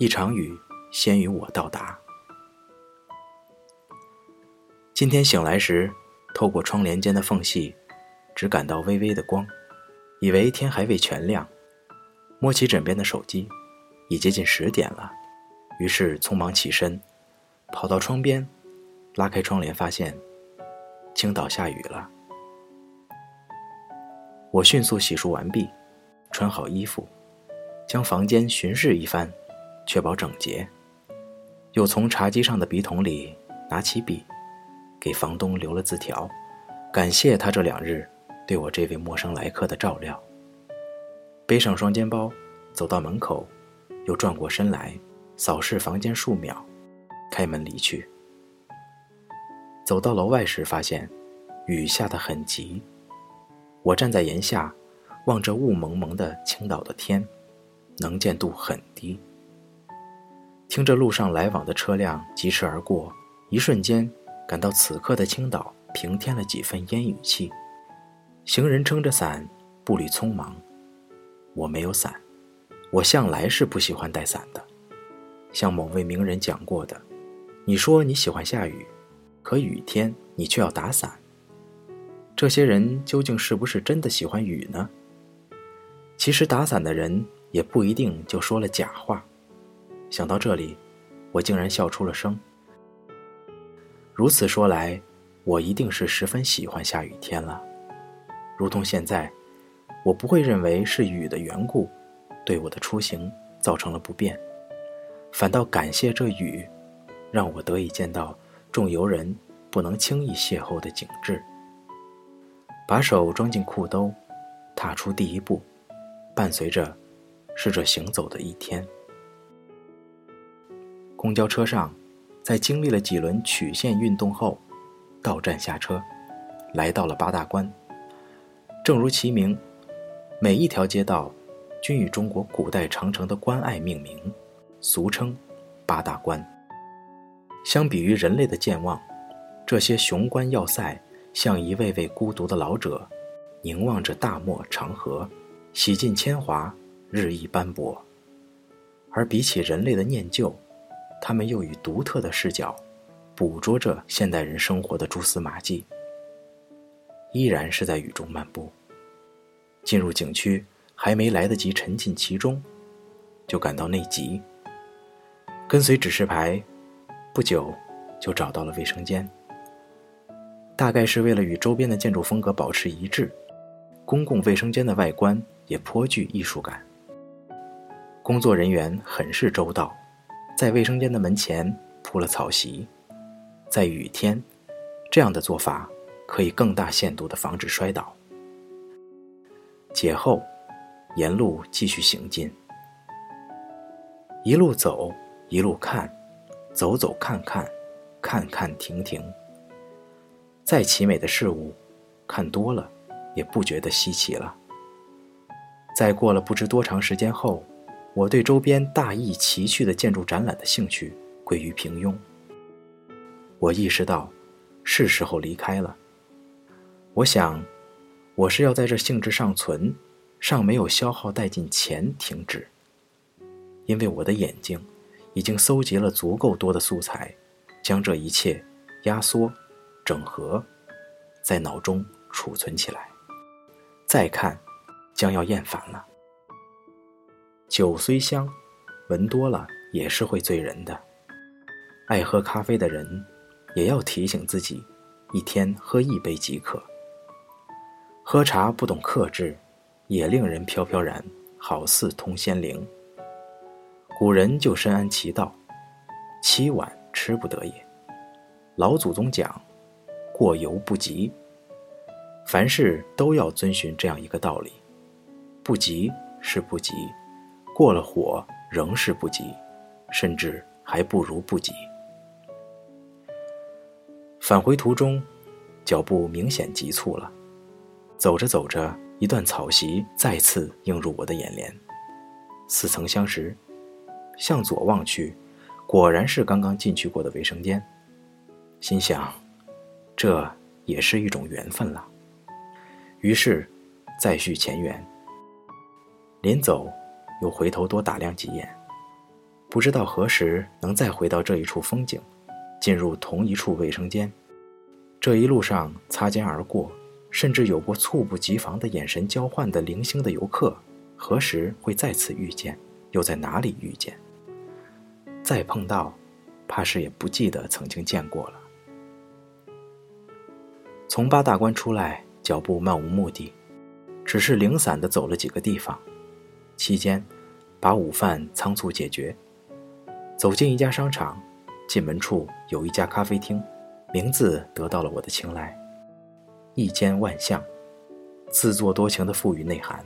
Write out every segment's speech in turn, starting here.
一场雨先于我到达。今天醒来时，透过窗帘间的缝隙，只感到微微的光，以为天还未全亮。摸起枕边的手机，已接近十点了，于是匆忙起身，跑到窗边，拉开窗帘，发现青岛下雨了。我迅速洗漱完毕，穿好衣服，将房间巡视一番，确保整洁，又从茶几上的笔筒里拿起笔。给房东留了字条，感谢他这两日对我这位陌生来客的照料。背上双肩包，走到门口，又转过身来扫视房间数秒，开门离去。走到楼外时，发现雨下得很急。我站在檐下，望着雾蒙蒙的青岛的天，能见度很低。听着路上来往的车辆疾驰而过，一瞬间。感到此刻的青岛平添了几分烟雨气，行人撑着伞，步履匆忙。我没有伞，我向来是不喜欢带伞的。像某位名人讲过的：“你说你喜欢下雨，可雨天你却要打伞。”这些人究竟是不是真的喜欢雨呢？其实打伞的人也不一定就说了假话。想到这里，我竟然笑出了声。如此说来，我一定是十分喜欢下雨天了。如同现在，我不会认为是雨的缘故，对我的出行造成了不便，反倒感谢这雨，让我得以见到众游人不能轻易邂逅的景致。把手装进裤兜，踏出第一步，伴随着是这行走的一天。公交车上。在经历了几轮曲线运动后，到站下车，来到了八大关。正如其名，每一条街道均以中国古代长城的关隘命名，俗称八大关。相比于人类的健忘，这些雄关要塞像一位位孤独的老者，凝望着大漠长河，洗尽铅华，日益斑驳。而比起人类的念旧，他们又以独特的视角，捕捉着现代人生活的蛛丝马迹。依然是在雨中漫步，进入景区还没来得及沉浸其中，就感到内急。跟随指示牌，不久就找到了卫生间。大概是为了与周边的建筑风格保持一致，公共卫生间的外观也颇具艺术感。工作人员很是周到。在卫生间的门前铺了草席，在雨天，这样的做法可以更大限度地防止摔倒。解后，沿路继续行进，一路走，一路看，走走看看，看看停停。再奇美的事物，看多了也不觉得稀奇了。在过了不知多长时间后。我对周边大异奇趣的建筑展览的兴趣归于平庸。我意识到，是时候离开了。我想，我是要在这兴致尚存、尚没有消耗殆尽前停止，因为我的眼睛已经搜集了足够多的素材，将这一切压缩、整合，在脑中储存起来。再看，将要厌烦了。酒虽香，闻多了也是会醉人的。爱喝咖啡的人，也要提醒自己，一天喝一杯即可。喝茶不懂克制，也令人飘飘然，好似通仙灵。古人就深谙其道，七碗吃不得也。老祖宗讲，过犹不及。凡事都要遵循这样一个道理，不急是不急。过了火仍是不急，甚至还不如不急。返回途中，脚步明显急促了。走着走着，一段草席再次映入我的眼帘，似曾相识。向左望去，果然是刚刚进去过的卫生间。心想，这也是一种缘分了。于是，再续前缘。临走。又回头多打量几眼，不知道何时能再回到这一处风景，进入同一处卫生间。这一路上擦肩而过，甚至有过猝不及防的眼神交换的零星的游客，何时会再次遇见？又在哪里遇见？再碰到，怕是也不记得曾经见过了。从八大关出来，脚步漫无目的，只是零散的走了几个地方，期间把午饭仓促解决，走进一家商场，进门处有一家咖啡厅。名字得到了我的青睐，一间万象，自作多情的赋予内涵，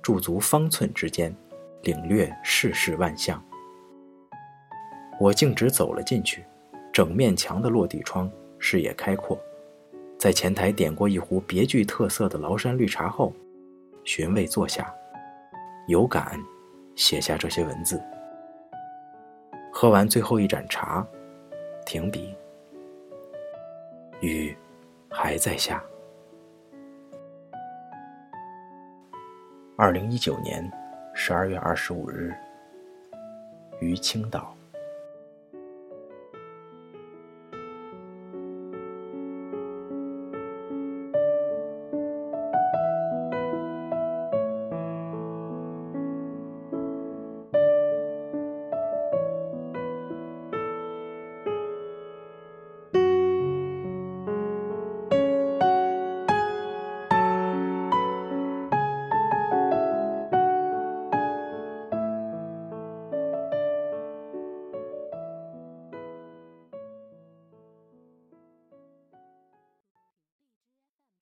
驻足方寸之间，领略世事万象。我径直走了进去，整面墙的落地窗，视野开阔。在前台点过一壶别具特色的崂山绿茶后，寻位坐下，有感写下这些文字。喝完最后一盏茶，停笔。雨还在下。二零一九年十二月二十五日，于青岛。